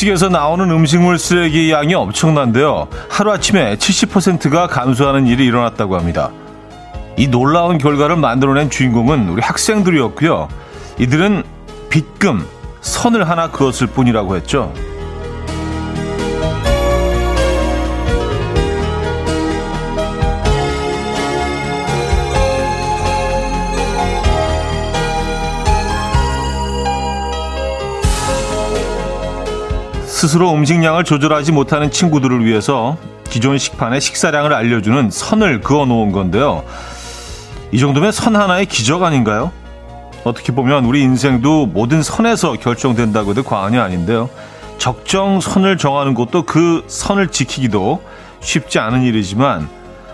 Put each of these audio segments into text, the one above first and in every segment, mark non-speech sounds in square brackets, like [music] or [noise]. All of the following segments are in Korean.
급식에서 나오는 음식물 쓰레기 양이 엄청난데요. 하루아침에 70%가 감소하는 일이 일어났다고 합니다. 이 놀라운 결과를 만들어낸 주인공은 우리 학생들이었고요. 이들은 빗금, 선을 하나 그었을 뿐이라고 했죠. 스스로 음식량을 조절하지 못하는 친구들을 위해서 기존 식판에 식사량을 알려주는 선을 그어 놓은 건데요. 이 정도면 선 하나의 기적 아닌가요? 어떻게 보면 우리 인생도 모든 선에서 결정된다고 해도 과언이 아닌데요. 적정 선을 정하는 것도 그 선을 지키기도 쉽지 않은 일이지만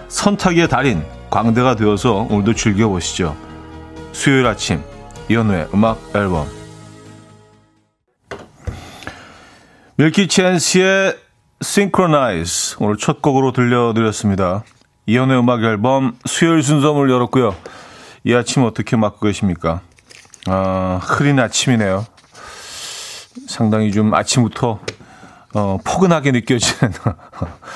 선타기의 달인 광대가 되어서 오늘도 즐겨보시죠. 수요일 아침 이현우의 음악 앨범 밀키 챈스의 Synchronize 오늘 첫 곡으로 들려드렸습니다. 이연의 음악 앨범 수요일 순서 문을 열었고요. 이 아침 어떻게 맞고 계십니까? 아, 흐린 아침이네요. 상당히 좀 아침부터 어, 포근하게 느껴지는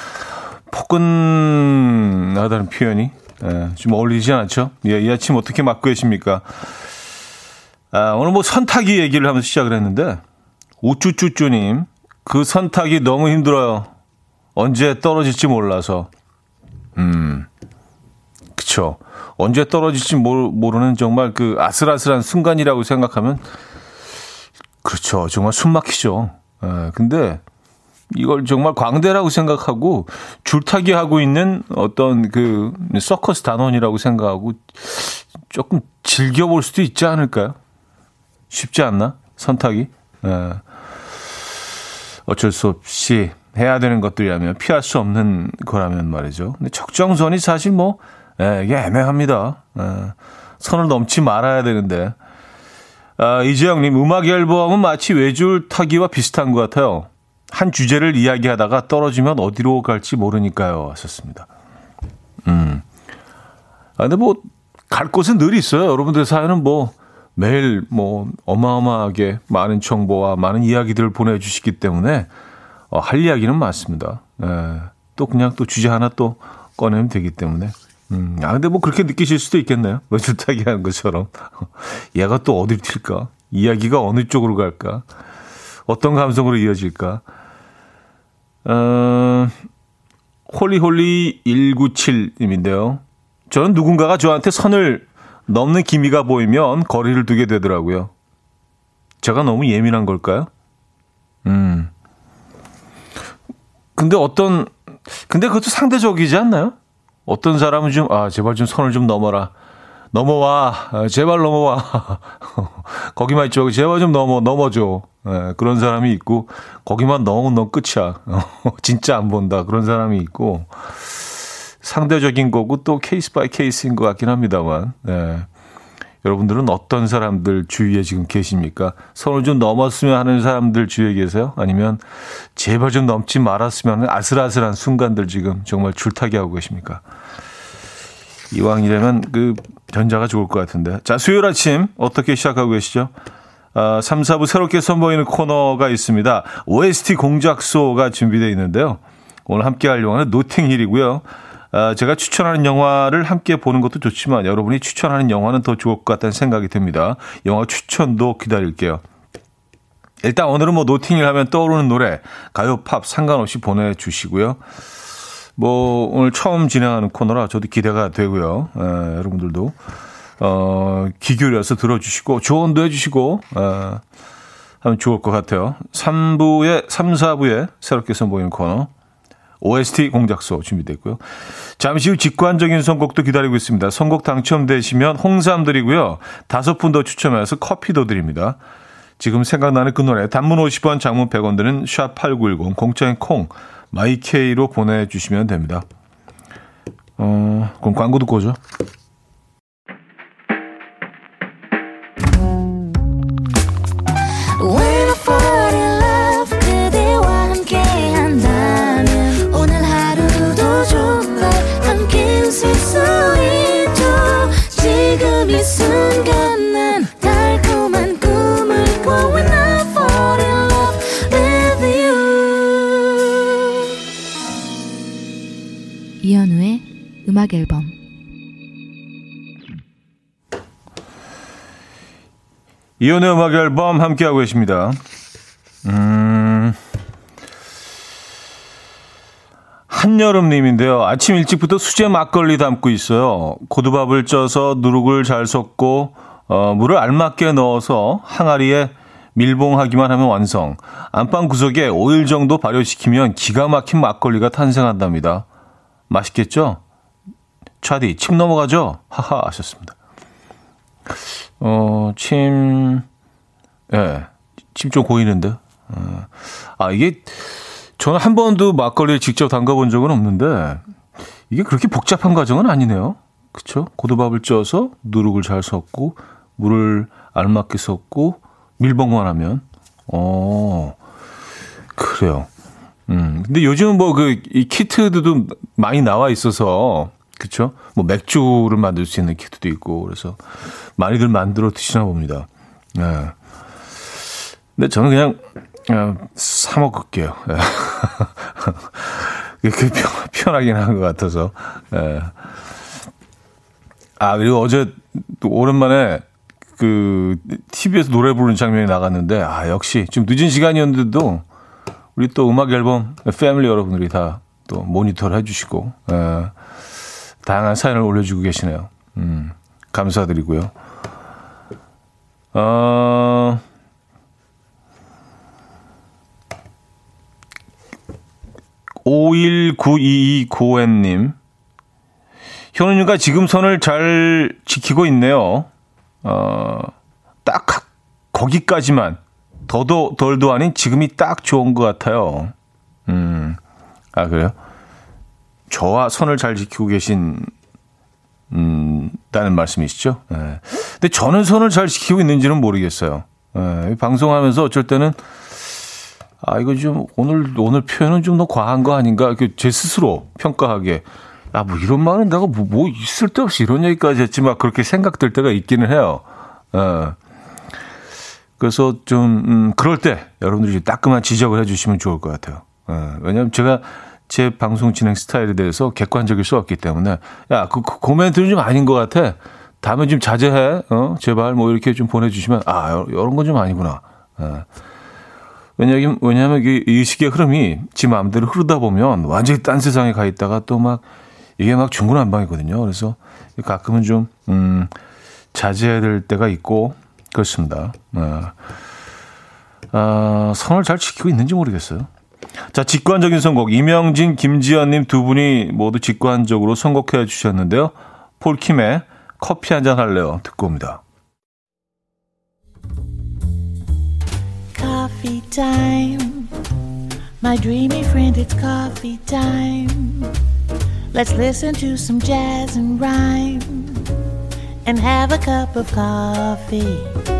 [laughs] 포근하다는 표현이 예, 좀 어울리지 않죠? 예, 이 아침 어떻게 맞고 계십니까? 아, 오늘 뭐 선타기 얘기를 하면서 시작을 했는데 우쭈쭈쭈님 그 선택이 너무 힘들어요. 언제 떨어질지 몰라서. 음, 그쵸. 언제 떨어질지 모르는 정말 그 아슬아슬한 순간이라고 생각하면, 그렇죠. 정말 숨 막히죠. 예, 근데 이걸 정말 광대라고 생각하고 줄타기 하고 있는 어떤 그 서커스 단원이라고 생각하고 조금 즐겨볼 수도 있지 않을까요? 쉽지 않나? 선타기? 예. 어쩔 수 없이 해야 되는 것들이라면 피할 수 없는 거라면 말이죠. 근데 적정선이 사실 뭐 예, 이게 애매합니다. 예, 선을 넘지 말아야 되는데 아, 이재영님 음악 앨범은 마치 외줄 타기와 비슷한 것 같아요. 한 주제를 이야기하다가 떨어지면 어디로 갈지 모르니까요. 하셨습니다. 음. 아, 근데 뭐, 갈 곳은 늘 있어요. 여러분들 사연은 뭐, 매일 뭐 어마어마하게 많은 정보와 많은 이야기들을 보내주시기 때문에 어, 할 이야기는 많습니다. 예, 또 그냥 또 주제 하나 또 꺼내면 되기 때문에. 음, 아, 근데 뭐 그렇게 느끼실 수도 있겠네요. [laughs] 외줄타기 하는 것처럼. [laughs] 얘가 또 어딜 튈까? 이야기가 어느 쪽으로 갈까? 어떤 감성으로 이어질까? 어, 홀리홀리 197님인데요. 저는 누군가가 저한테 선을 넘는 기미가 보이면 거리를 두게 되더라고요. 제가 너무 예민한 걸까요? 음. 근데 어떤, 근데 그것도 상대적이지 않나요? 어떤 사람은 좀, 아, 제발 좀 선을 좀 넘어라. 넘어와. 아, 제발 넘어와. [laughs] 거기만 있죠. 제발 좀 넘어, 넘어줘. 네, 그런 사람이 있고, 거기만 넘으면 넌 끝이야. [laughs] 진짜 안 본다. 그런 사람이 있고, 상대적인 거고 또 case by case인 것 같긴 합니다만. 네. 여러분들은 어떤 사람들 주위에 지금 계십니까? 선을 좀 넘었으면 하는 사람들 주위에 계세요? 아니면 제발 좀 넘지 말았으면 하는 아슬아슬한 순간들 지금 정말 줄타기 하고 계십니까? 이왕이라면 그 전자가 좋을 것 같은데. 자, 수요일 아침 어떻게 시작하고 계시죠? 아, 3, 4부 새롭게 선보이는 코너가 있습니다. OST 공작소가 준비되어 있는데요. 오늘 함께 할 영화는 노팅힐이고요. 아, 제가 추천하는 영화를 함께 보는 것도 좋지만 여러분이 추천하는 영화는 더 좋을 것 같다는 생각이 듭니다. 영화 추천도 기다릴게요. 일단 오늘은 뭐 노팅을 하면 떠오르는 노래, 가요, 팝 상관없이 보내주시고요. 뭐 오늘 처음 진행하는 코너라 저도 기대가 되고요. 에, 여러분들도 어, 귀 기울여서 들어주시고 조언도 해주시고 에, 하면 좋을 것 같아요. 3부에 3, 4부에 새롭게 선보이는 코너 OST 공작소 준비됐고요. 잠시 후 직관적인 선곡도 기다리고 있습니다. 선곡 당첨되시면 홍삼 드리고요. 다섯 분 더 추첨해서 커피도 드립니다. 지금 생각나는 그 노래 단문 50원 장문 100원 드는 샵8910 공짜인 콩 마이케이로 보내주시면 됩니다. 어, 그럼 광고 듣고 오죠. 음악 앨범 이혼의 음악 앨범 함께하고 계십니다. 음, 한여름님인데요. 아침 일찍부터 수제 막걸리 담고 있어요. 고두밥을 쪄서 누룩을 잘 섞고 어, 물을 알맞게 넣어서 항아리에 밀봉하기만 하면 완성. 안방 구석에 5일 정도 발효시키면 기가 막힌 막걸리가 탄생한답니다. 맛있겠죠? 차디, 침 넘어가죠? 하하, 하셨습니다. 어, 침, 예, 네, 침좀 고이는데. 어, 아, 이게, 저는 한 번도 막걸리를 직접 담가본 적은 없는데, 이게 그렇게 복잡한 과정은 아니네요. 그쵸? 고두밥을 쪄서 누룩을 잘 섞고, 물을 알맞게 섞고, 밀봉만 하면. 어, 그래요. 음, 근데 요즘은 뭐 그, 이 키트들도 많이 나와 있어서, 그쵸? 뭐 맥주를 만들 수 있는 키트도 있고, 그래서 많이들 만들어 드시나 봅니다. 네. 근데 저는 그냥, 그냥 사 먹을게요. 네. [laughs] 그게 편하긴 한 것 같아서. 네. 아, 그리고 어제 또 오랜만에 그 TV에서 노래 부르는 장면이 나갔는데 아 역시 좀 늦은 시간이었는데도 우리 또 음악 앨범 패밀리 여러분들이 다 또 모니터를 해주시고 에, 다양한 사연을 올려주고 계시네요. 음, 감사드리고요. 어, 오일구이이고엔님 현우님과 지금 선을 잘 지키고 있네요. 어, 딱 거기까지만 더도 덜도 아닌 지금이 딱 좋은 것 같아요. 음, 아 그래요? 저와 선을 잘 지키고 계신 음, 다는 말씀이시죠? 네. 근데 저는 선을 잘 지키고 있는지는 모르겠어요. 네. 방송하면서 어쩔 때는 아 이거 좀 오늘 오늘 표현은 좀 더 과한 거 아닌가? 제 스스로 평가하게 아, 뭐 이런 말은 내가 뭐, 뭐 있을 데 없이 이런 얘기까지 했지 만 그렇게 생각될 때가 있기는 해요. 어. 그래서 좀, 음, 그럴 때 여러분들이 따끔한 지적을 해주시면 좋을 것 같아요. 어. 왜냐하면 제가 제 방송 진행 스타일에 대해서 객관적일 수 없기 때문에 야, 그, 그 코멘트는 좀 아닌 것 같아. 다음에 좀 자제해. 어, 제발 뭐 이렇게 좀 보내주시면 아, 이런 건 좀 아니구나. 어. 왜냐하면, 왜냐하면 이 의식의 흐름이 지 마음대로 흐르다 보면 완전히 딴 세상에 가 있다가 또 막 이게 막 중구난방이거든요. 그래서 가끔은 좀, 음, 자제해야 될 때가 있고, 그렇습니다. 어, 아, 선을 잘 지키고 있는지 모르겠어요. 자, 직관적인 선곡. 이명진, 김지연님 두 분이 모두 직관적으로 선곡해 주셨는데요. 폴킴의 커피 한 잔 할래요. 듣고 옵니다. Coffee time. My dreamy friend, it's coffee time. Let's listen to some jazz and rhyme and have a cup of coffee.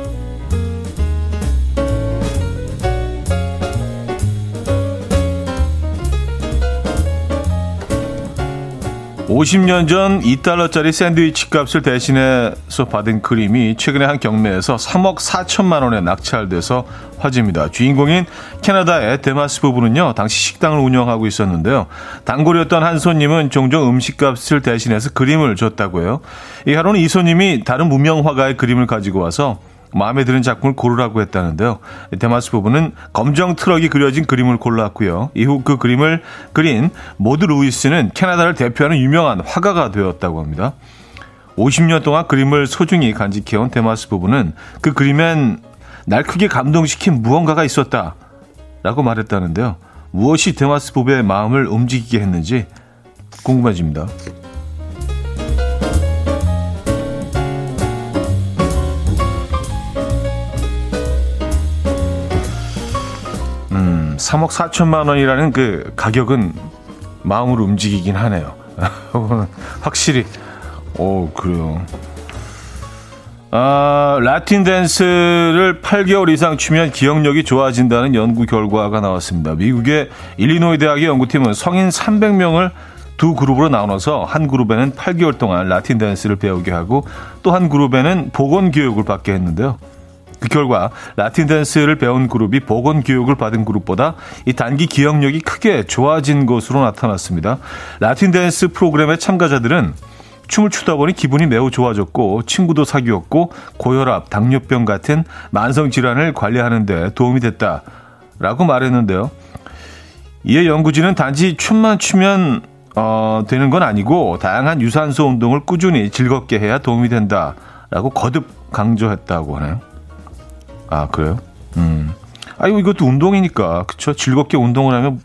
50년 전 2달러짜리 샌드위치 값을 대신해서 받은 그림이 최근에 한 경매에서 3억 4천만 원에 낙찰돼서 화제입니다. 주인공인 캐나다의 데마스 부부는요, 당시 식당을 운영하고 있었는데요. 단골이었던 한 손님은 종종 음식값을 대신해서 그림을 줬다고 해요. 이 하루는 이 손님이 다른 무명 화가의 그림을 가지고 와서 마음에 드는 작품을 고르라고 했다는데요. 데마스 부부는 검정 트럭이 그려진 그림을 골랐고요. 이후 그 그림을 그린 모드 루이스는 캐나다를 대표하는 유명한 화가가 되었다고 합니다. 50년 동안 그림을 소중히 간직해온 데마스 부부는 그 그림엔 날 크게 감동시킨 무언가가 있었다. 라고 말했다는데요. 무엇이 데마스 부부의 마음을 움직이게 했는지 궁금해집니다. 3억 4천만 원이라는 그 가격은 마음을 움직이긴 하네요. [laughs] 확실히, 오, 그래요. 아, 라틴 댄스를 8개월 이상 추면 기억력이 좋아진다는 연구 결과가 나왔습니다. 미국의 일리노이 대학의 연구팀은 성인 300명을 두 그룹으로 나눠서 한 그룹에는 8개월 동안 라틴 댄스를 배우게 하고 또 한 그룹에는 보건 교육을 받게 했는데요. 그 결과 라틴 댄스를 배운 그룹이 보건 교육을 받은 그룹보다 이 단기 기억력이 크게 좋아진 것으로 나타났습니다. 라틴 댄스 프로그램의 참가자들은 춤을 추다 보니 기분이 매우 좋아졌고 친구도 사귀었고 고혈압, 당뇨병 같은 만성 질환을 관리하는 데 도움이 됐다라고 말했는데요. 이에 연구진은 단지 춤만 추면 어, 되는 건 아니고 다양한 유산소 운동을 꾸준히 즐겁게 해야 도움이 된다라고 거듭 강조했다고 하네요. 아 그래요? 음. 아이고 이것도 운동이니까 그쵸? 즐겁게 운동을 하면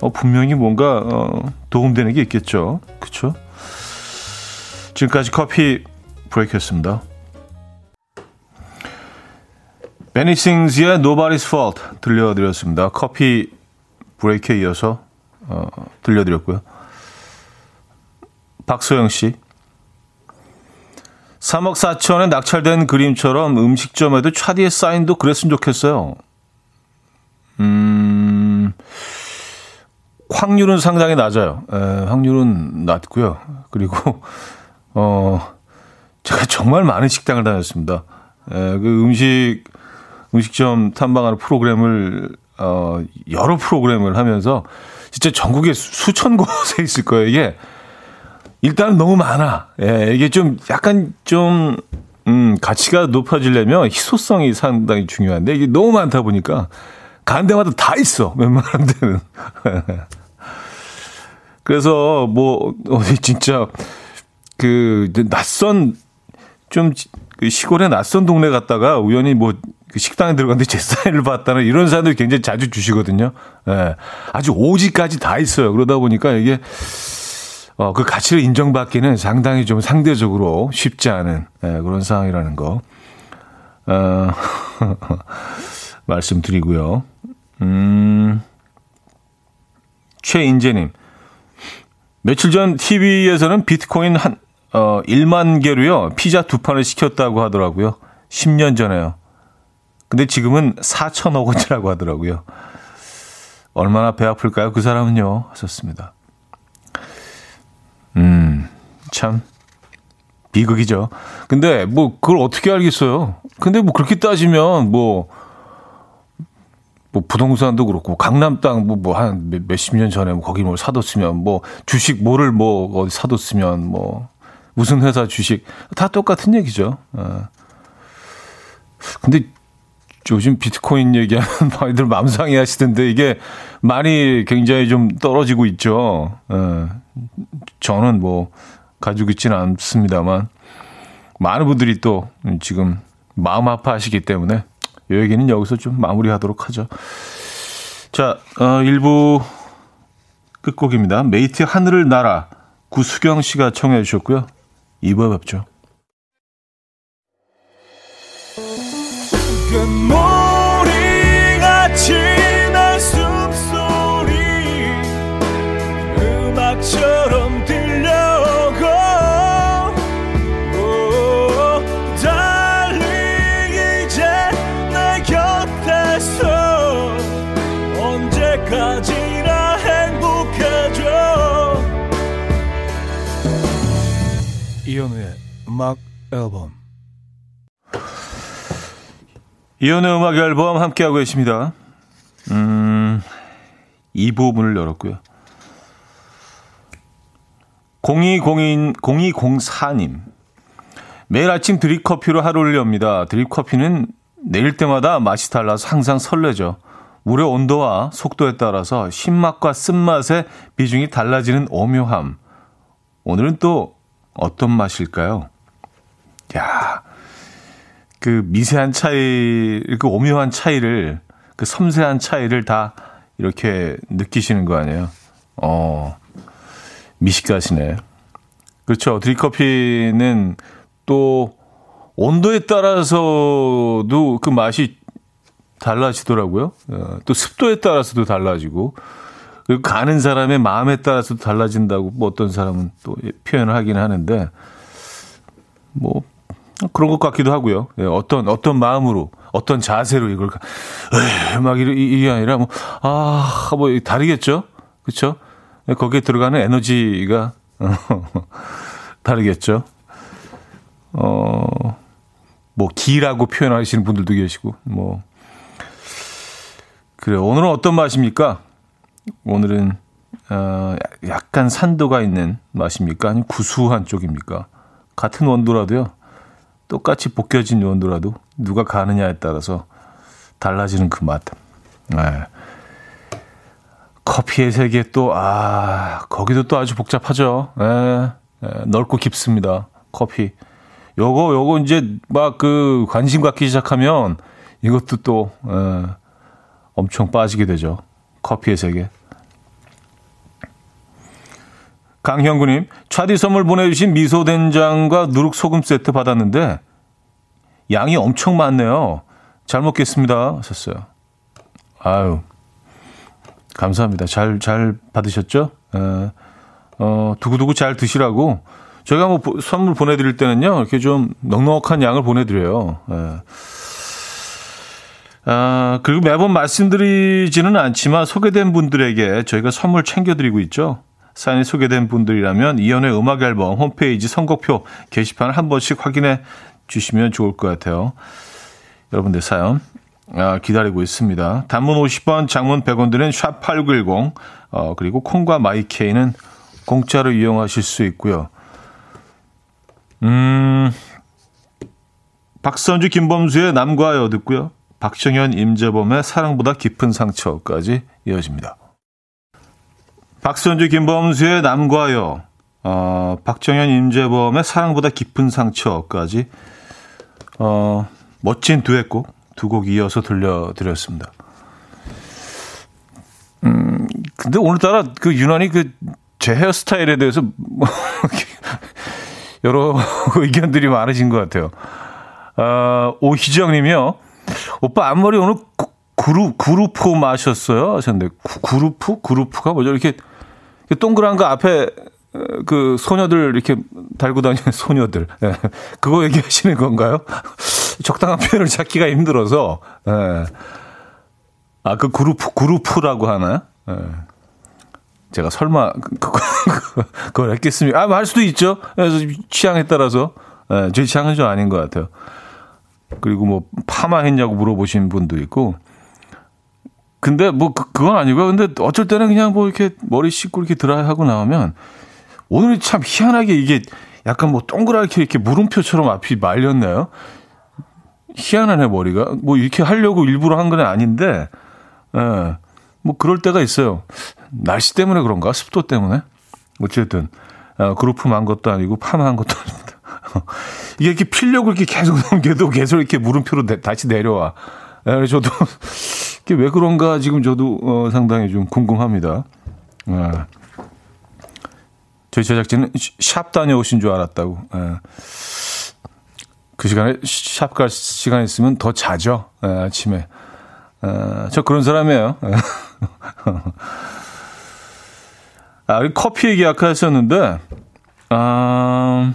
어, 분명히 뭔가 어, 도움되는 게 있겠죠. 그쵸? 지금까지 커피 브레이크였습니다. 베니 싱즈의 Nobody's Fault 들려드렸습니다. 커피 브레이크에 이어서 어, 들려드렸고요. 박소영 씨. 3억 4천에 낙찰된 그림처럼 음식점에도 차디의 사인도 그랬으면 좋겠어요. 음, 확률은 상당히 낮아요. 에, 확률은 낮고요. 그리고, 어, 제가 정말 많은 식당을 다녔습니다. 에, 그 음식, 음식점 탐방하는 프로그램을, 어, 여러 프로그램을 하면서 진짜 전국에 수천 곳에 있을 거예요. 이게 일단 너무 많아. 예, 이게 좀 약간 좀 음, 가치가 높아지려면 희소성이 상당히 중요한데 이게 너무 많다 보니까 간 데마다 다 있어. 웬만한 데는. [laughs] 그래서 뭐 어디 진짜 그 낯선 좀그 시골의 낯선 동네 갔다가 우연히 뭐그 식당에 들어갔는데 제 사인을 봤다는 이런 사람들이 굉장히 자주 주시거든요. 예. 아주 오지까지 다 있어요. 그러다 보니까 이게 어, 그 가치를 인정받기는 상당히 좀 상대적으로 쉽지 않은 예, 그런 상황이라는 거 어, [laughs] 말씀드리고요. 음, 최인재님. 며칠 전 TV에서는 비트코인 한, 어, 1만 개로요. 피자 두 판을 시켰다고 하더라고요. 10년 전에요. 근데 지금은 4천억 원이라고 하더라고요. 얼마나 배 아플까요? 그 사람은요. 하셨습니다. 음, 참, 비극이죠. 근데 뭐, 그걸 어떻게 알겠어요? 근데 뭐, 그렇게 따지면 뭐, 뭐, 부동산도 그렇고, 강남 땅, 뭐, 뭐, 한 몇십 년 전에 뭐 거기 뭘 사뒀으면, 뭐, 주식 뭐를 뭐, 어디 사뒀으면, 뭐, 무슨 회사 주식, 다 똑같은 얘기죠. 어. 근데 요즘 비트코인 얘기하면 많이들 [laughs] 맘상해 하시던데, 이게 많이 굉장히 좀 떨어지고 있죠. 어. 저는 뭐 가지고 있지는 않습니다만 많은 분들이 또 지금 마음 아파하시기 때문에 이 얘기는 여기서 좀 마무리하도록 하죠. 자, 어, 1부 끝곡입니다. 메이트 하늘을 날아 구수경 씨가 청해 주셨고요. 2부에 뵙죠. 이현우의 음악 앨범 이현우의 음악 앨범 함께하고 계십니다. 음, 이 부분을 열었고요. 0202, 0204님. 매일 아침 드립커피로 하루를 엽니다. 드립커피는 내릴 때마다 맛이 달라서 항상 설레죠. 물의 온도와 속도에 따라서 신맛과 쓴맛의 비중이 달라지는 오묘함. 오늘은 또 어떤 맛일까요? 야, 그 미세한 차이, 그 오묘한 차이를, 그 섬세한 차이를 다 이렇게 느끼시는 거 아니에요? 어, 미식가시네. 그렇죠. 드립커피는 또 온도에 따라서도 그 맛이 달라지더라고요. 어, 또 습도에 따라서도 달라지고 그리고 가는 사람의 마음에 따라서 달라진다고 뭐 어떤 사람은 또 표현을 하긴 하는데 뭐 그런 것 같기도 하고요. 예, 어떤 어떤 마음으로 어떤 자세로 이걸 에이, 막 이게 아니라 뭐아뭐 뭐 다르겠죠, 그렇죠? 거기에 들어가는 에너지가 [laughs] 다르겠죠. 어 뭐 기라고 표현하시는 분들도 계시고 뭐 그래 오늘은 어떤 맛입니까? 오늘은 어, 약간 산도가 있는 맛입니까? 아니면 구수한 쪽입니까? 같은 원두라도요. 똑같이 볶여진 원두라도 누가 가느냐에 따라서 달라지는 그 맛. 네. 커피의 세계 또, 아, 거기도 또 아주 복잡하죠. 네. 네. 넓고 깊습니다. 커피. 요거, 요거 이제 막 그 관심 갖기 시작하면 이것도 또, 에, 엄청 빠지게 되죠. 커피의 세계. 강형구님, 차디 선물 보내주신 미소된장과 누룩소금 세트 받았는데, 양이 엄청 많네요. 잘 먹겠습니다. 하셨어요. 아유, 감사합니다. 잘, 잘 받으셨죠? 에, 어, 두고두고 잘 드시라고. 저희가 뭐 선물 보내드릴 때는요, 이렇게 좀 넉넉한 양을 보내드려요. 에. 아, 그리고 매번 말씀드리지는 않지만 소개된 분들에게 저희가 선물 챙겨드리고 있죠. 사연이 소개된 분들이라면 이연의 음악 앨범 홈페이지 선곡표 게시판을 한 번씩 확인해 주시면 좋을 것 같아요. 여러분들 사연 아, 기다리고 있습니다. 단문 50원, 장문 100원 드는 샵8910 어, 그리고 콩과 마이케이는 공짜로 이용하실 수 있고요. 음, 박선주, 김범수의 남과 여 듣고요. 박정현, 임재범의 사랑보다 깊은 상처까지 이어집니다. 박선주, 김범수의 남과 여, 어, 박정현, 임재범의 사랑보다 깊은 상처까지 어, 멋진 두엣곡 두 곡 이어서 들려드렸습니다. 음, 근데 오늘따라 그 유난히 그 제 헤어스타일에 대해서 뭐 여러 [laughs] 의견들이 많으신 것 같아요. 어, 오희정 님이요. 오빠 앞머리 오늘 구루, 구루프 마셨어요? 하셨는데, 구, 구루프? 구루프가 뭐죠? 이렇게 동그란 거 앞에 그 소녀들 이렇게 달고 다니는 [laughs] 소녀들. 예. 그거 얘기하시는 건가요? [laughs] 적당한 표현을 찾기가 힘들어서. 예. 아, 그 그룹, 그룹프라고 하나요? 예. 제가 설마 [laughs] 그거, 그걸 했겠습니까? 아, 뭐할 수도 있죠. 그래서 취향에 따라서. 예, 제 취향은 좀 아닌 것 같아요. 그리고 뭐 파마했냐고 물어보신 분도 있고. 근데 뭐 그, 그건 아니고요. 근데 어쩔 때는 그냥 뭐 이렇게 머리 씻고 이렇게 드라이 하고 나오면 오늘 참 희한하게 이게 약간 뭐 동그랗게 이렇게 물음표처럼 앞이 말렸나요? 희한하네 머리가 뭐 이렇게 하려고 일부러 한 건 아닌데 예. 뭐 그럴 때가 있어요. 날씨 때문에 그런가 습도 때문에 어쨌든 어, 그룹만 것도 아니고 파마한 것도 아닙니다. [laughs] 이게 이렇게 필려고 이렇게 계속 넘겨도 계속 이렇게 물음표로 내, 다시 내려와. 예, 저도 이게 왜 그런가 지금 저도 어, 상당히 좀 궁금합니다. 예. 저희 제작진은 샵 다녀오신 줄 알았다고. 예. 그 시간에 샵 갈 시간 있으면 더 자죠. 예, 아침에. 예, 저 그런 사람이에요. 예. 아, [laughs] 커피 얘기 아까 했었는데, 아,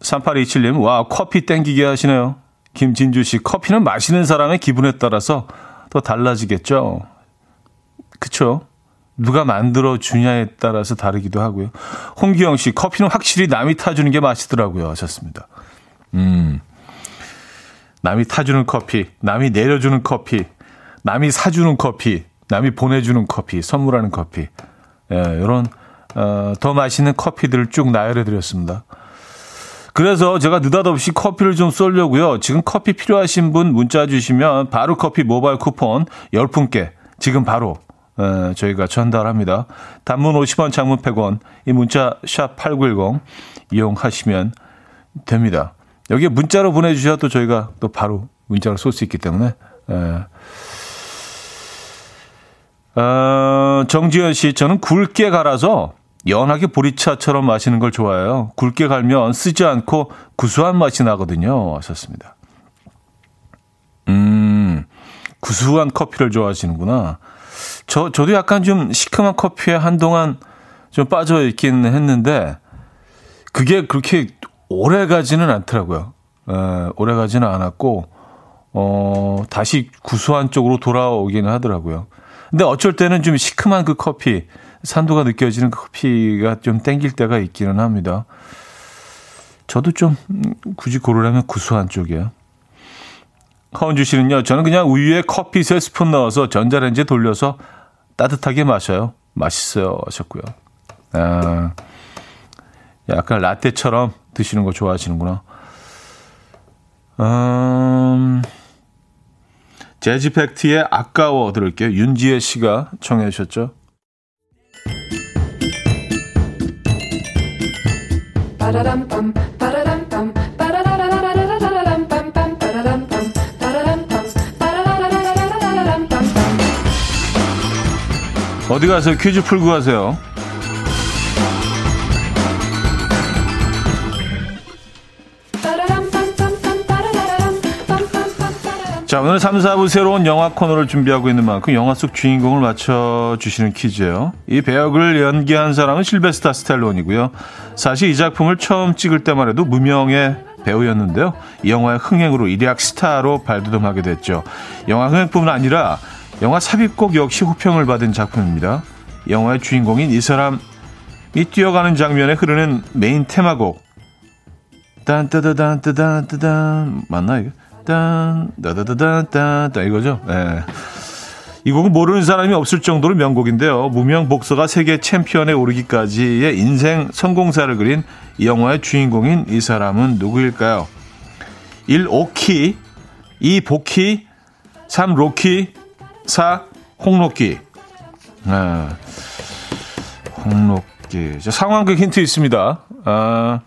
3827님, 와, 커피 땡기게 하시네요. 김진주 씨, 커피는 마시는 사람의 기분에 따라서 더 달라지겠죠. 그쵸? 누가 만들어 주냐에 따라서 다르기도 하고요. 홍기영 씨, 커피는 확실히 남이 타주는 게 맛있더라고요. 하셨습니다. 음. 남이 타주는 커피, 남이 내려주는 커피, 남이 사주는 커피, 남이 보내주는 커피, 선물하는 커피. 예, 이런, 어, 더 맛있는 커피들을 쭉 나열해 드렸습니다. 그래서 제가 느닷없이 커피를 좀 쏠려고요. 지금 커피 필요하신 분 문자 주시면 바로 커피 모바일 쿠폰 10분께 지금 바로 에, 저희가 전달합니다. 단문 50원, 장문 100원, 이 문자 샵 8910 이용하시면 됩니다. 여기에 문자로 보내주셔도 저희가 또 바로 문자로 쏠수 있기 때문에. 에. 어, 정지현 씨, 저는 굵게 갈아서 연하게 보리차처럼 마시는 걸 좋아해요. 굵게 갈면 쓰지 않고 구수한 맛이 나거든요. 하셨습니다. 음, 구수한 커피를 좋아하시는구나. 저, 저도 약간 좀 시큼한 커피에 한동안 좀 빠져 있긴 했는데, 그게 그렇게 오래 가지는 않더라고요. 에, 오래 가지는 않았고, 어, 다시 구수한 쪽으로 돌아오기는 하더라고요. 근데 어쩔 때는 좀 시큼한 그 커피, 산도가 느껴지는 그 커피가 좀 땡길 때가 있기는 합니다. 저도 좀 굳이 고르라면 구수한 쪽이에요. 허은주 씨는요, 저는 그냥 우유에 커피 3스푼 넣어서 전자레인지에 돌려서 따뜻하게 마셔요. 맛있어요. 하셨고요. 아, 약간 라떼처럼 드시는 거 좋아하시는구나. 음, 재즈 팩트의 아까워 들을게요. 윤지혜 씨가 청해 주셨죠. 어디 가서 퀴즈 풀고 가세요. 자, 오늘 3, 4부 새로운 영화 코너를 준비하고 있는 만큼 영화 속 주인공을 맞춰주시는 퀴즈예요. 이 배역을 연기한 사람은 실베스타 스텔론이고요. 사실 이 작품을 처음 찍을 때만 해도 무명의 배우였는데요. 이 영화의 흥행으로 일약 스타로 발돋움하게 됐죠. 영화 흥행뿐만 아니라 영화 삽입곡 역시 호평을 받은 작품입니다. 영화의 주인공인 이 사람이 뛰어가는 장면에 흐르는 메인 테마곡 딴따다단따단따단 맞나 이거? 딴, 다다다단 딴, 이거죠. 예. 이 곡은 모르는 사람이 없을 정도로 명곡인데요. 무명 복서가 세계 챔피언에 오르기까지의 인생 성공사를 그린 이 영화의 주인공인 이 사람은 누구일까요? 1. 오키 2. 보키 3. 로키 4. 홍록기 네. 홍록기 상황극 힌트 있습니다. 아,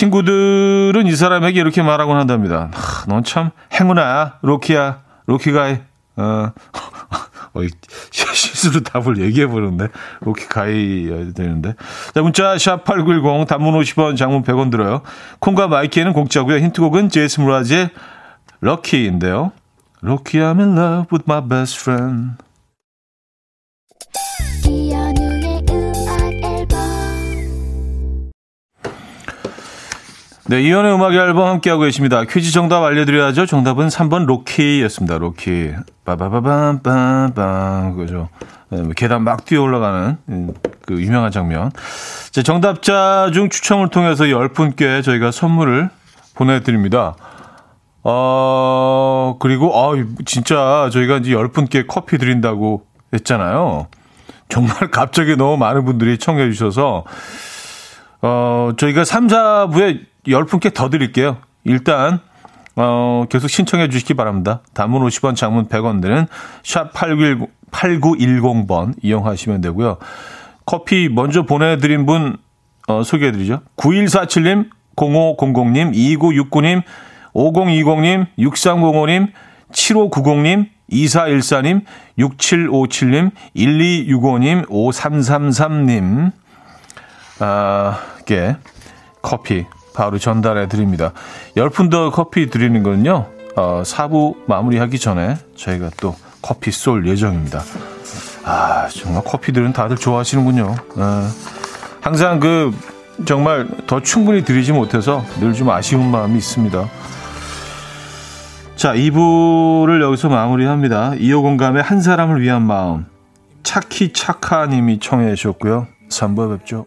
친구들은 이 사람에게 이렇게 말하곤 한답니다. 넌참 행운아야, 로키야, 로키가이. 어, [laughs] 어 실수로 답을 얘기해버렸네. 로키 가이여야 되는데. 자, 문자, 샵8910, 단문 50원, 장문 100원 들어요. 콩과 마이케이는 공짜고요. 힌트곡은 제이슨 므라즈의 Lucky인데요. Lucky, I'm in love with my best friend. 네, 이현우의 음악 앨범 함께하고 계십니다. 퀴즈 정답 알려드려야죠. 정답은 3번 로키였습니다. 로키. 빠바바밤 빰빰. 그죠. 네, 뭐 계단 막 뛰어 올라가는 음, 그 유명한 장면. 자, 정답자 중 추첨을 통해서 10분께 저희가 선물을 보내드립니다. 어, 그리고, 아, 진짜 저희가 이제 10분께 커피 드린다고 했잖아요. 정말 갑자기 너무 많은 분들이 청해 주셔서, 어, 저희가 3, 4부에 10분께 더 드릴게요. 일단, 어, 계속 신청해 주시기 바랍니다. 단문 50원, 장문 100원 드는 샵 8910, 8910번 이용하시면 되고요. 커피 먼저 보내드린 분, 어, 소개해 드리죠. 9147님, 0500님, 2969님, 5020님, 6305님, 7590님, 2414님, 6757님, 1265님, 5333님, 아, 께 커피 바로 전달해 드립니다. 10분 더 커피 드리는 거는요, 어, 4부 마무리하기 전에 저희가 또 커피 쏠 예정입니다. 아, 정말 커피들은 다들 좋아하시는군요. 아, 항상 그, 정말 더 충분히 드리지 못해서 늘 좀 아쉬운 마음이 있습니다. 자, 2부를 여기서 마무리합니다. 이호 공감의 한 사람을 위한 마음. 차키 차카 님이 청해 주셨고요. 3부에 뵙죠.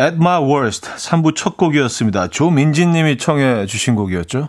At My Worst 3부 첫 곡이었습니다. 조민진 님이 청해 주신 곡이었죠.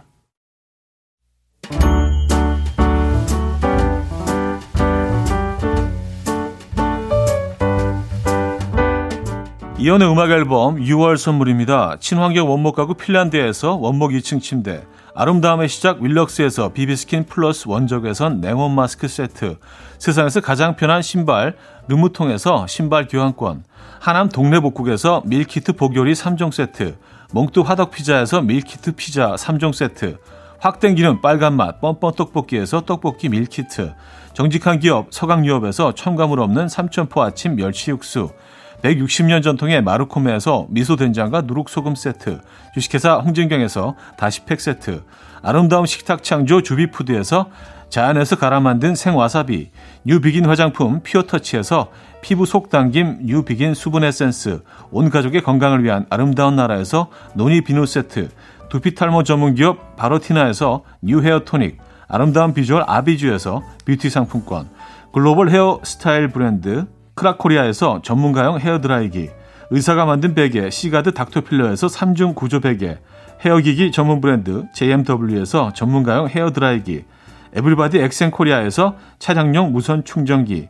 이연의 음악 앨범 6월 선물입니다. 친환경 원목 가구 핀란드에서 원목 2층 침대, 아름다움의 시작 윌럭스에서 비비스킨 플러스 원적외선 냉온 마스크 세트, 세상에서 가장 편한 신발 르무통에서 신발 교환권, 하남 동네복국에서 밀키트 복요리 3종 세트, 몽뚜 화덕피자에서 밀키트 피자 3종 세트, 확 땡기는 빨간 맛 뻔뻔 떡볶이에서 떡볶이 밀키트 정직한 기업 서강유업에서 첨가물 없는 삼천포 아침 멸치 육수 160년 전통의 마르코메에서 미소된장과 누룩소금 세트 주식회사 홍진경에서 다시팩 세트 아름다운 식탁 창조 주비푸드에서 자연에서 갈아 만든 생와사비 뉴비긴 화장품 피어터치에서 피부 속당김 뉴비긴 수분 에센스 온 가족의 건강을 위한 아름다운 나라에서 노니 비누 세트 두피 탈모 전문 기업 바로티나에서 뉴 헤어 토닉, 아름다운 비주얼 아비주에서 뷰티 상품권, 글로벌 헤어 스타일 브랜드 크라코리아에서 전문가용 헤어 드라이기, 의사가 만든 베개 시가드 닥터필러에서 3중 구조 베개, 헤어기기 전문 브랜드 JMW에서 전문가용 헤어 드라이기, 에블바디 엑센코리아에서 차량용 무선 충전기,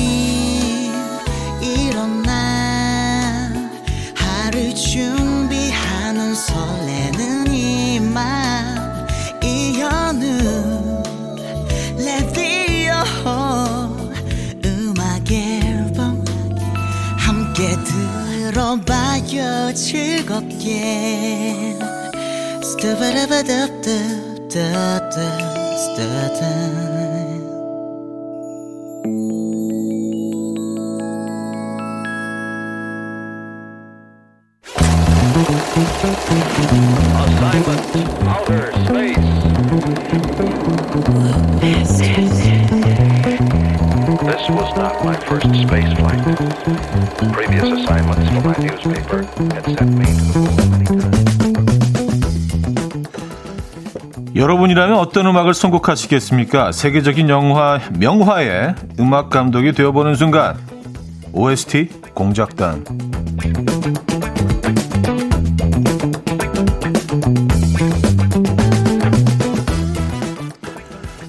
요 즐겁게 스타바라바답답 da da da da. Assignment outer space. This was not my first space flight. Previous assignments for my 여러분이라면 어떤 음악을 선곡하시겠습니까? 세계적인 영화 명화의 음악 감독이 되어보는 순간. OST 공작단.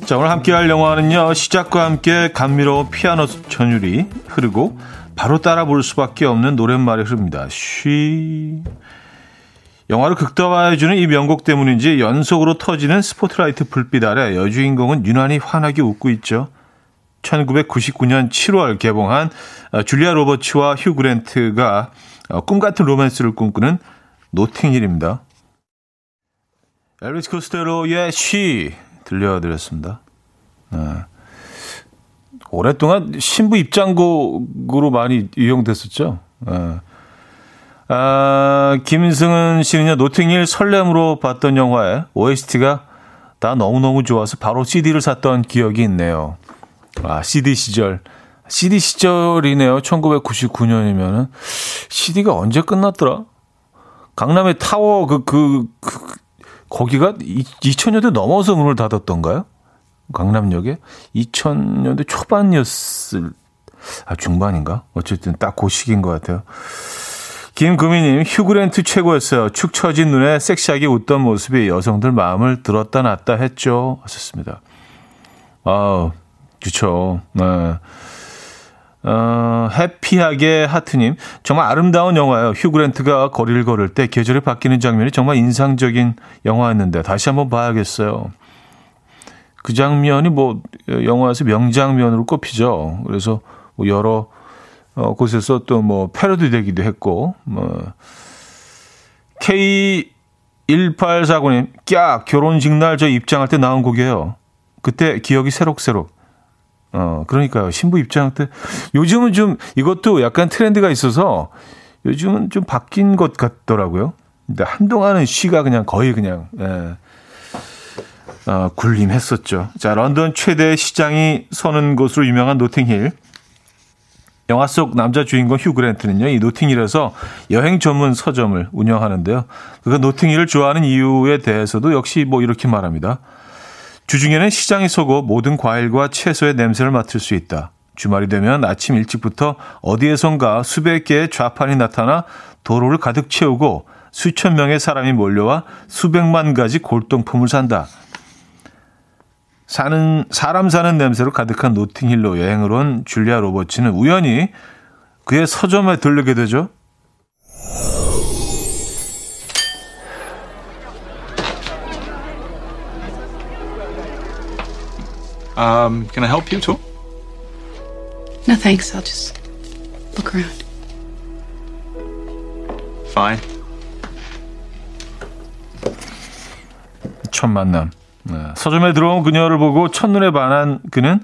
자 오늘 함께할 영화는요 시작과 함께 감미로운 피아노 전율이 흐르고 바로 따라 부를 수밖에 없는 노랫말이 흐릅니다. She 영화를 극대화해주는 이 명곡 때문인지 연속으로 터지는 스포트라이트 불빛 아래 여주인공은 유난히 환하게 웃고 있죠. 1999년 7월 개봉한 어, 줄리아 로버츠와 휴 그랜트가 어, 꿈같은 로맨스를 꿈꾸는 노팅힐입니다. 엘비스 코스텔로의 She 들려드렸습니다. 네. 오랫동안 신부 입장곡으로 많이 이용됐었죠. 네. 아, 김승은 씨는요, 노팅힐 설렘으로 봤던 영화에 OST가 다 너무너무 좋아서 바로 CD를 샀던 기억이 있네요. 아, CD 시절. CD 시절이네요. 1999년이면은. CD가 언제 끝났더라? 강남의 타워 그, 그, 그, 거기가 2000년대 넘어서 문을 닫았던가요? 강남역에? 2000년대 초반이었을, 아, 중반인가? 어쨌든 딱 그 시기인 것 같아요. 김금희님, 휴그랜트 최고였어요. 축 처진 눈에 섹시하게 웃던 모습이 여성들 마음을 들었다 놨다 했죠. 하셨습니다. 아, 그쵸. 네. 어, 해피하게 하트님. 정말 아름다운 영화예요. 휴그랜트가 거리를 걸을 때 계절이 바뀌는 장면이 정말 인상적인 영화였는데 다시 한번 봐야겠어요. 그 장면이 뭐 영화에서 명장면으로 꼽히죠. 그래서 뭐 여러 어, 곳에서 또 뭐 패러디 되기도 했고, 뭐, K1849님, 깍! 결혼식 날 저 입장할 때 나온 곡이에요. 그때 기억이 새록새록. 어, 그러니까요. 신부 입장할 때. 요즘은 좀 이것도 약간 트렌드가 있어서 요즘은 좀 바뀐 것 같더라고요. 근데 한동안은 She가 그냥 거의 그냥, 예. 어, 군림했었죠. 자, 런던 최대 시장이 서는 곳으로 유명한 노팅힐. 영화 속 남자 주인공 휴 그랜트는요, 이 노팅힐에서 여행 전문 서점을 운영하는데요. 그가 노팅힐을 좋아하는 이유에 대해서도 역시 뭐 이렇게 말합니다. 주중에는 시장이 서고 모든 과일과 채소의 냄새를 맡을 수 있다. 주말이 되면 아침 일찍부터 어디에선가 수백 개의 좌판이 나타나 도로를 가득 채우고 수천 명의 사람이 몰려와 수백만 가지 골동품을 산다. 사는 사람 사는 냄새로 가득한 노팅힐로 여행을 온 줄리아 로버츠는 우연히 그의 서점에 들르게 되죠. Um, can I help you all? No, thanks. I'll just look around. Fine. 첫 만남. 네. 서점에 들어온 그녀를 보고 첫눈에 반한 그는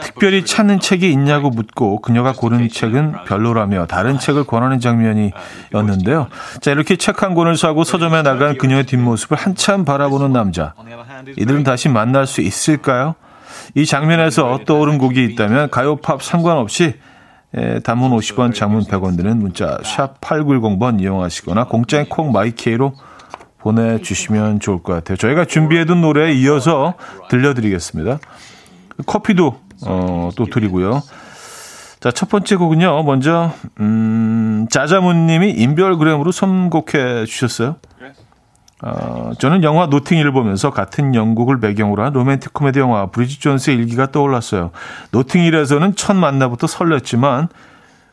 특별히 찾는 책이 있냐고 묻고 그녀가 고른 책은 별로라며 다른 책을 권하는 장면이었는데요. 자, 이렇게 책 한 권을 사고 서점에 나간 그녀의 뒷모습을 한참 바라보는 남자. 이들은 다시 만날 수 있을까요? 이 장면에서 떠오른 곡이 있다면 가요 팝 상관없이 에, 단문 50원, 장문 100원 드는 문자 샵 8910번 이용하시거나 공짜인 콩 마이케이로 보내주시면 좋을 것 같아요. 저희가 준비해둔 노래에 이어서 들려드리겠습니다. 커피도 어, 또 드리고요. 자, 첫 번째 곡은요. 먼저 음, 자자문님이 인별그램으로 선곡해 주셨어요. 어, 저는 영화 노팅힐을 보면서 같은 영국을 배경으로 한 로맨틱 코미디 영화 브리짓 존스의 일기가 떠올랐어요. 노팅힐에서는 첫 만남부터 설렜지만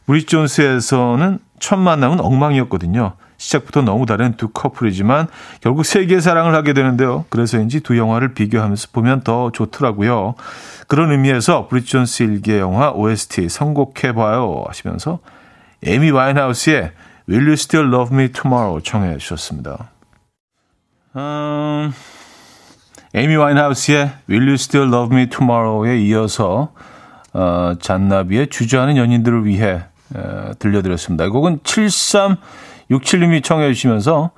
브리짓 존스에서는 첫 만남은 엉망이었거든요. 시작부터 너무 다른 두 커플이지만 결국 세기의 사랑을 하게 되는데요. 그래서인지 두 영화를 비교하면서 보면 더 좋더라고요. 그런 의미에서 브리짓 존스 일기 영화 OST 선곡해봐요 하시면서 에미 와인하우스의 Will You Still Love Me Tomorrow 청해 주셨습니다. 음, 에미 와인하우스의 Will You Still Love Me Tomorrow에 이어서 어, 잔나비의 주저하는 연인들을 위해 어, 들려드렸습니다. 이 곡은 7367님이 청해 주시면서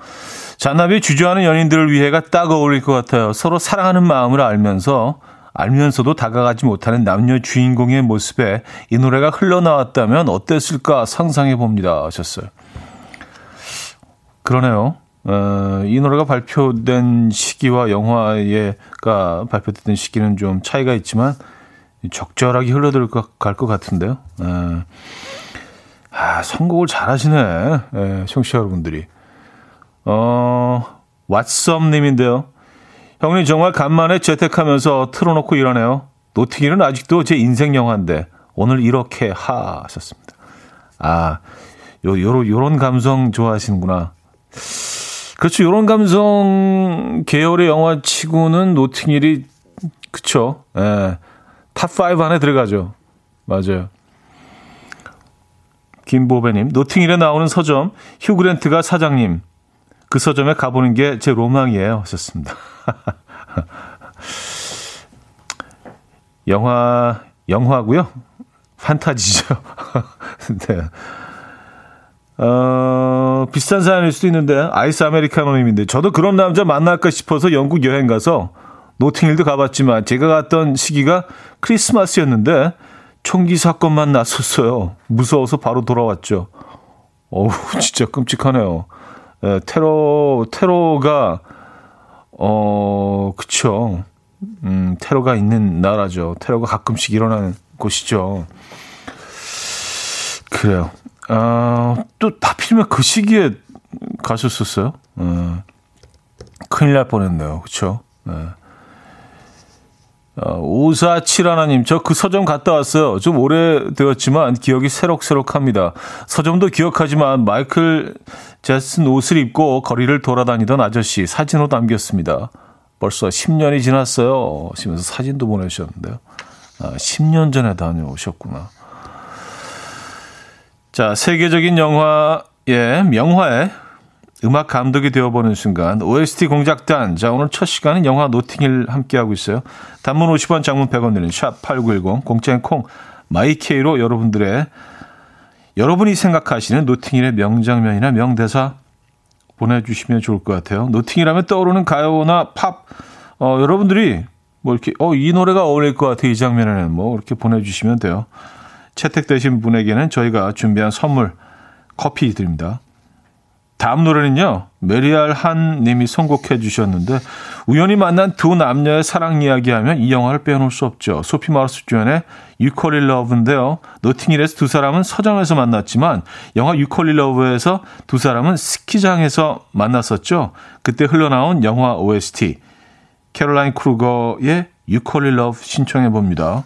잔나비의 주저하는 연인들을 위해가 딱 어울릴 것 같아요. 서로 사랑하는 마음을 알면서 알면서도 다가가지 못하는 남녀 주인공의 모습에 이 노래가 흘러나왔다면 어땠을까 상상해 봅니다 하셨어요. 그러네요. 어, 이 노래가 발표된 시기와 영화가 발표됐던 시기는 좀 차이가 있지만 적절하게 흘러들 갈것 같은데요. 어, 아, 선곡을 잘하시네. 예, 청취자 여러분들이. 어, 왓썸님인데요. 형님 정말 간만에 재택하면서 틀어놓고 일하네요. 노팅힐은 아직도 제 인생 영화인데 오늘 이렇게 하 하셨습니다. 아, 요, 요, 요런 감성 좋아하시는구나. 그렇죠. 이런 감성 계열의 영화 치고는 노팅힐이 그쵸. 예. 탑5 안에 들어가죠. 맞아요. 김보배님, 노팅힐에 나오는 서점, 휴그랜트가 사장님. 그 서점에 가보는 게 제 로망이에요. 하셨습니다. [laughs] 영화, 영화고요 판타지죠. [laughs] 네. 어, 비슷한 사연일 수도 있는데, 아이스 아메리카노님인데, 저도 그런 남자 만날까 싶어서 영국 여행 가서 노팅힐도 가봤지만, 제가 갔던 시기가 크리스마스였는데, 총기 사건만 났었어요. 무서워서 바로 돌아왔죠. 어우, 진짜 끔찍하네요. 예, 테러, 테러가, 어, 그쵸. 음, 테러가 있는 나라죠. 테러가 가끔씩 일어나는 곳이죠. 그래요. 아, 또 하필이면 그 시기에 가셨었어요. 어, 큰일 날 뻔했네요. 그쵸? 네. 어, 5471님, 저 그 서점 갔다 왔어요. 좀 오래되었지만 기억이 새록새록합니다. 서점도 기억하지만 마이클 제슨 옷을 입고 거리를 돌아다니던 아저씨 사진으로 남겼습니다. 벌써 10년이 지났어요. 하시면서 사진도 보내주셨는데요. 아, 10년 전에 다녀오셨구나. 자, 세계적인 영화의 명화의 음악 감독이 되어보는 순간 OST 공작단 자 오늘 첫 시간은 영화 노팅힐 함께하고 있어요. 단문 50원 장문 100원 드는 샵8910 공짜인 콩 my K로 여러분들의 여러분이 생각하시는 노팅힐의 명장면이나 명대사 보내주시면 좋을 것 같아요. 노팅힐하면 떠오르는 가요나 팝 어, 여러분들이 뭐 이렇게 어 이 노래가 어울릴 것 같아 이 장면에는 뭐 이렇게 보내주시면 돼요. 채택되신 분에게는 저희가 준비한 선물 커피 드립니다. 다음 노래는요, 메리알 한 님이 선곡해 주셨는데, 우연히 만난 두 남녀의 사랑 이야기 하면 이 영화를 빼놓을 수 없죠. 소피 마르소 주연의 You Call It Love인데요. 노팅힐에서 두 사람은 서점에서 만났지만, 영화 You Call It Love에서 두 사람은 스키장에서 만났었죠. 그때 흘러나온 영화 OST, 캐롤라인 크루거의 You Call It Love 신청해 봅니다.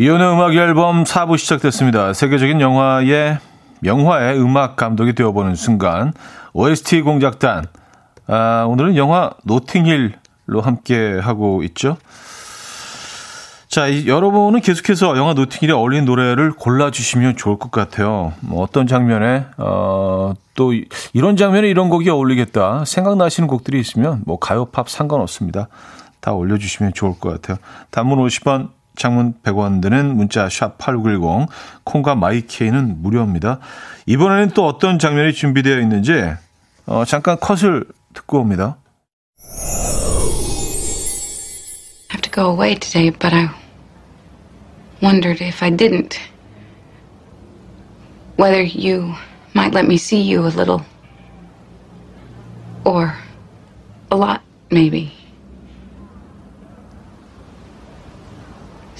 이혼의 음악 앨범 4부 시작됐습니다. 세계적인 영화의 영화의 음악 감독이 되어보는 순간 OST 공작단 아, 오늘은 영화 노팅힐로 함께 하고 있죠. 자, 이, 여러분은 계속해서 영화 노팅힐에 어울리는 노래를 골라주시면 좋을 것 같아요. 뭐 어떤 장면에, 어, 또 이런 장면에 이런 곡이 어울리겠다. 생각나시는 곡들이 있으면 뭐 가요, 팝 상관없습니다. 다 올려주시면 좋을 것 같아요. 단문 50원, 장문 100원 드는 문자 샵 8910, 콩과 마이케이는 무료입니다. 이번에는 또 어떤 장면이 준비되어 있는지 어, 잠깐 컷을 듣고 옵니다. I have to go away today, but I wondered if I didn't, whether you might let me see you a little. Or a lot, maybe.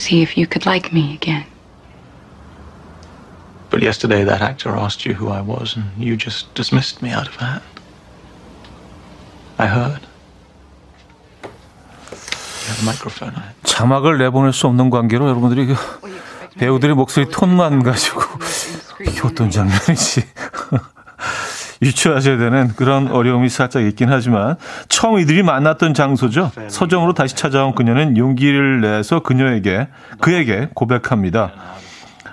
See if you could like me again. But yesterday that actor asked you who I was, and you just dismissed me out of hand. I heard. You have a microphone. I... 자막을 내보낼 수 없는 관계로 여러분들이 그 배우들의 목소리 톤만 가지고 이게 어떤 장면이지 유추하셔야 되는 그런 어려움이 살짝 있긴 하지만 처음 이들이 만났던 장소죠. 서점으로 다시 찾아온 그녀는 용기를 내서 그녀에게 그에게 고백합니다.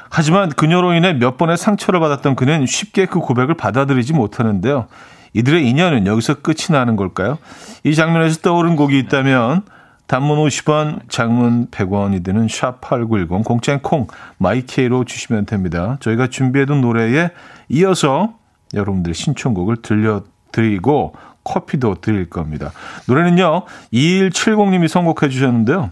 하지만 그녀로 인해 몇 번의 상처를 받았던 그는 쉽게 그 고백을 받아들이지 못하는데요. 이들의 인연은 여기서 끝이 나는 걸까요? 이 장면에서 떠오른 곡이 있다면 단문 50원, 장문 100원이 드는 샵8910 공짜인 콩 my K로 주시면 됩니다. 저희가 준비해둔 노래에 이어서 여러분들의 신청곡을 들려드리고 커피도 드릴 겁니다. 노래는요. 2170님이 선곡해 주셨는데요.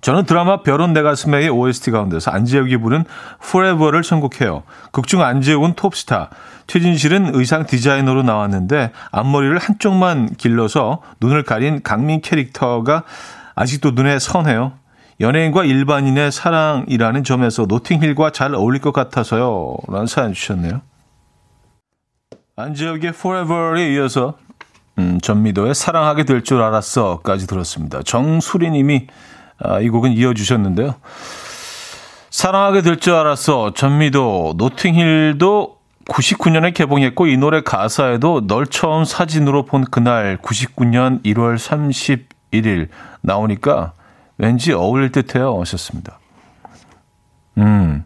저는 드라마 별은 내 가슴에의 OST 가운데서 안재욱이 부른 Forever를 선곡해요. 극중 안재욱은 톱스타, 최진실은 의상 디자이너로 나왔는데 앞머리를 한쪽만 길러서 눈을 가린 강민 캐릭터가 아직도 눈에 선해요. 연예인과 일반인의 사랑이라는 점에서 노팅힐과 잘 어울릴 것 같아서요. 라는 사연 주셨네요. 안재욱의 Forever에 이어서 음, 전미도의 사랑하게 될 줄 알았어까지 들었습니다. 정수리 님이 아, 이 곡은 이어주셨는데요. 사랑하게 될 줄 알았어. 전미도, 노팅힐도 99년에 개봉했고 이 노래 가사에도 널 처음 사진으로 본 그날 99년 1월 31일 나오니까 왠지 어울릴 듯해요. 하셨습니다. 음,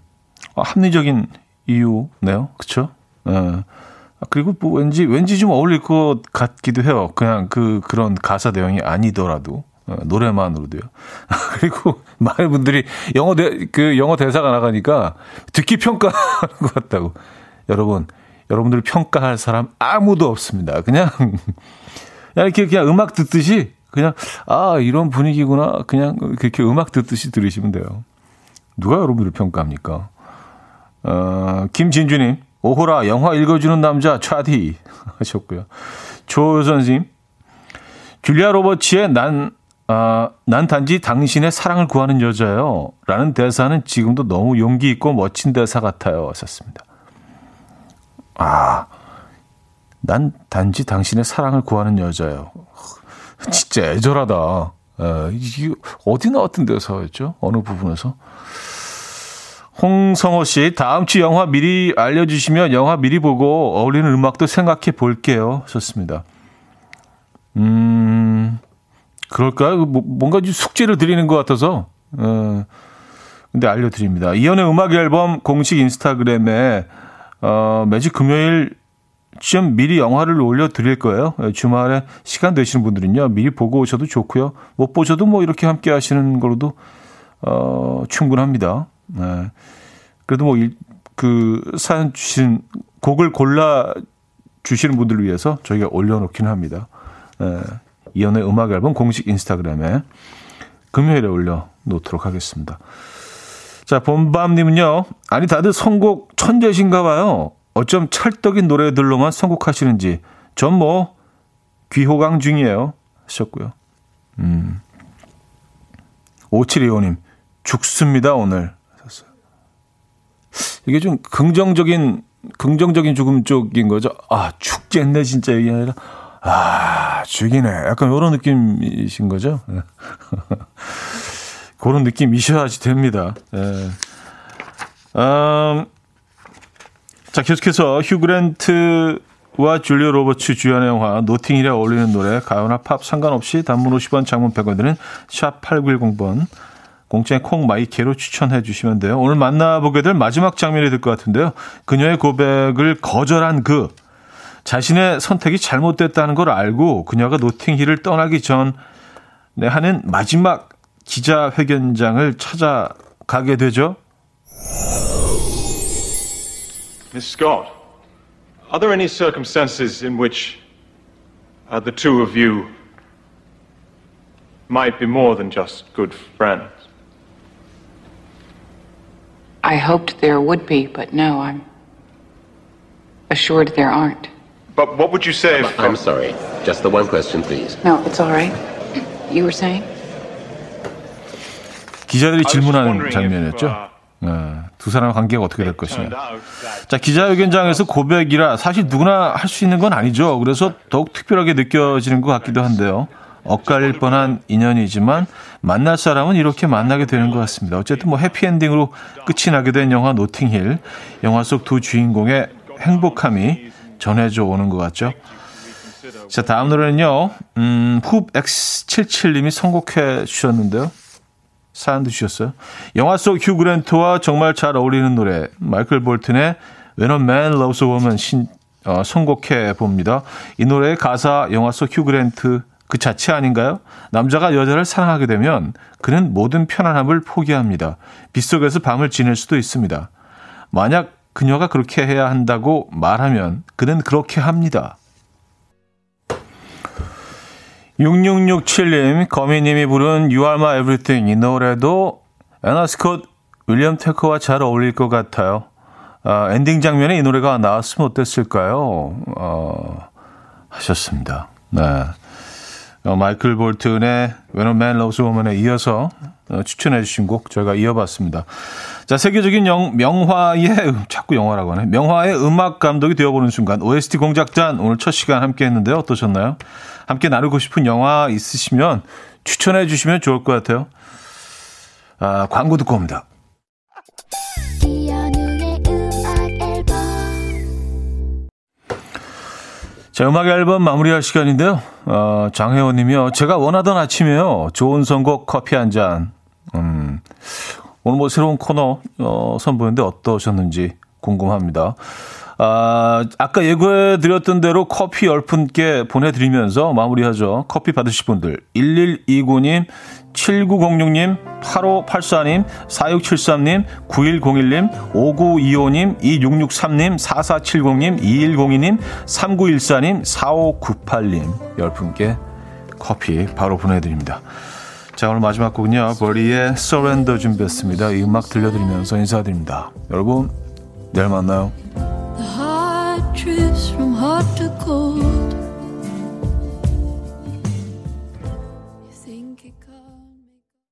아, 합리적인 이유네요. 그쵸? 어. 그리고 뭐 왠지, 왠지 좀 어울릴 것 같기도 해요. 그냥 그, 그런 가사 내용이 아니더라도. 어, 노래만으로도요. [laughs] 그리고 많은 분들이 영어 대, 그 영어 대사가 나가니까 듣기 평가하는 것 같다고. 여러분, 여러분들 평가할 사람 아무도 없습니다. 그냥, [laughs] 그냥 이렇게 그냥 음악 듣듯이 그냥, 아, 이런 분위기구나. 그냥 그렇게 음악 듣듯이 들으시면 돼요. 누가 여러분들 평가합니까? 어, 김진주님, 오호라, 영화 읽어주는 남자, 차디 [laughs] 하셨고요. 조 선생님, 줄리아 로버츠의 난, 아, 난 단지 당신의 사랑을 구하는 여자예요. 라는 대사는 지금도 너무 용기 있고 멋진 대사 같아요. 하셨습니다. 아, 난 단지 당신의 사랑을 구하는 여자예요. [laughs] 진짜 애절하다. 에, 이게 어디 나왔던 대사였죠? 어느 부분에서? 홍성호 씨, 다음 주 영화 미리 알려주시면 영화 미리 보고 어울리는 음악도 생각해 볼게요. 좋습니다. 음, 그럴까요? 뭐, 뭔가 숙제를 드리는 것 같아서. 어, 근데 알려드립니다. 이연의 음악 앨범 공식 인스타그램에 어, 매주 금요일 좀 미리 영화를 올려드릴 거예요. 주말에 시간 되시는 분들은요, 미리 보고 오셔도 좋고요. 못 보셔도 뭐 이렇게 함께 하시는 걸로도, 어, 충분합니다. 네. 그래도 뭐, 그, 사연 주신, 곡을 골라 주시는 분들을 위해서 저희가 올려놓기는 합니다. 네. 이연의 음악 앨범 공식 인스타그램에 금요일에 올려놓도록 하겠습니다. 자, 본밤님은요, 아니, 다들 선곡 천재신가 봐요. 어쩜 찰떡인 노래들로만 선곡하시는지. 전 뭐, 귀호강 중이에요. 하셨고요. 음. 5725님, 죽습니다, 오늘. 이게 좀 긍정적인, 긍정적인 죽음 쪽인 거죠. 아, 죽겠네, 진짜 이게 아니라. 아, 죽이네. 약간 이런 느낌이신 거죠. [laughs] 그런 느낌이셔야지 됩니다. 예. 음, 자, 계속해서 휴그랜트 와 줄리아 로버츠 주연의 영화 노팅힐에 어울리는 노래 가요나 팝 상관없이 단문 50원 장문 100원 드는 샵 8910번 공짜의 콩 my K로 추천해 주시면 돼요. 오늘 만나보게 될 마지막 장면이 될 것 같은데요. 그녀의 고백을 거절한 그 자신의 선택이 잘못됐다는 걸 알고 그녀가 노팅힐을 떠나기 전에 하는 마지막 기자회견장을 찾아가게 되죠. Miss Scott. Are there any circumstances in which uh, the two of you might be more than just good friends? I hoped there would be, but no, I'm assured there aren't. But what would you say if. I'm sorry. Just the one question, please. No, it's all right. You were saying? 기자들이 I was just 질문하는 wondering if, 장면이었죠. 네, 두 사람 관계가 어떻게 될 것이냐. out that 자, 기자회견장에서 고백이라 사실 누구나 할 수 있는 건 아니죠. 그래서 더욱 특별하게 느껴지는 것 같기도 한데요. 엇갈릴 뻔한 인연이지만 만날 사람은 이렇게 만나게 되는 것 같습니다. 어쨌든 뭐 해피엔딩으로 끝이 나게 된 영화 노팅힐. 영화 속 두 주인공의 행복함이 전해져 오는 것 같죠. 자, 다음 노래는요. 음, 훅 X77님이 선곡해 주셨는데요. 사연도 주셨어요. 영화 속 휴 그랜트와 정말 잘 어울리는 노래 마이클 볼튼의 When a Man Loves a Woman 신, 어, 선곡해 봅니다. 이 노래의 가사 영화 속 휴 그랜트 그 자체 아닌가요? 남자가 여자를 사랑하게 되면 그는 모든 편안함을 포기합니다. 빗속에서 밤을 지낼 수도 있습니다. 만약 그녀가 그렇게 해야 한다고 말하면 그는 그렇게 합니다. 6667님, 거미님이 부른 You Are My Everything 이 노래도 애나 스콧, 윌리엄 테커와 잘 어울릴 것 같아요. 아, 엔딩 장면에 이 노래가 나왔으면 어땠을까요? 어, 하셨습니다. 네. 어, 마이클 볼튼의 When a Man Loves a Woman에 이어서 어, 추천해 주신 곡 저희가 이어봤습니다. 자, 세계적인 영, 명화의, 자꾸 영화라고 하네. 명화의 음악 감독이 되어보는 순간, OST 공작단 오늘 첫 시간 함께 했는데요. 어떠셨나요? 함께 나누고 싶은 영화 있으시면 추천해 주시면 좋을 것 같아요. 아, 광고 듣고 옵니다. 자, 음악 앨범 마무리할 시간인데요. 어, 장혜원 님이요. 제가 원하던 아침이에요. 좋은 선곡 커피 한 잔. 음, 오늘 뭐 새로운 코너, 어, 선보였는데 어떠셨는지 궁금합니다. 아, 아까 예고해 드렸던 대로 커피 10분께 보내드리면서 마무리하죠. 커피 받으실 분들. 1129님, 7906님, 8584님, 4673님, 9101님, 5925님, 2663님, 4470님, 2102님, 3914님, 4598님. 10분께 커피 바로 보내드립니다. 자, 오늘 마지막 곡은요. 버리의 Surrender 준비했습니다. 이 음악 들려드리면서 인사드립니다. 여러분, 내일 만나요. hard to call.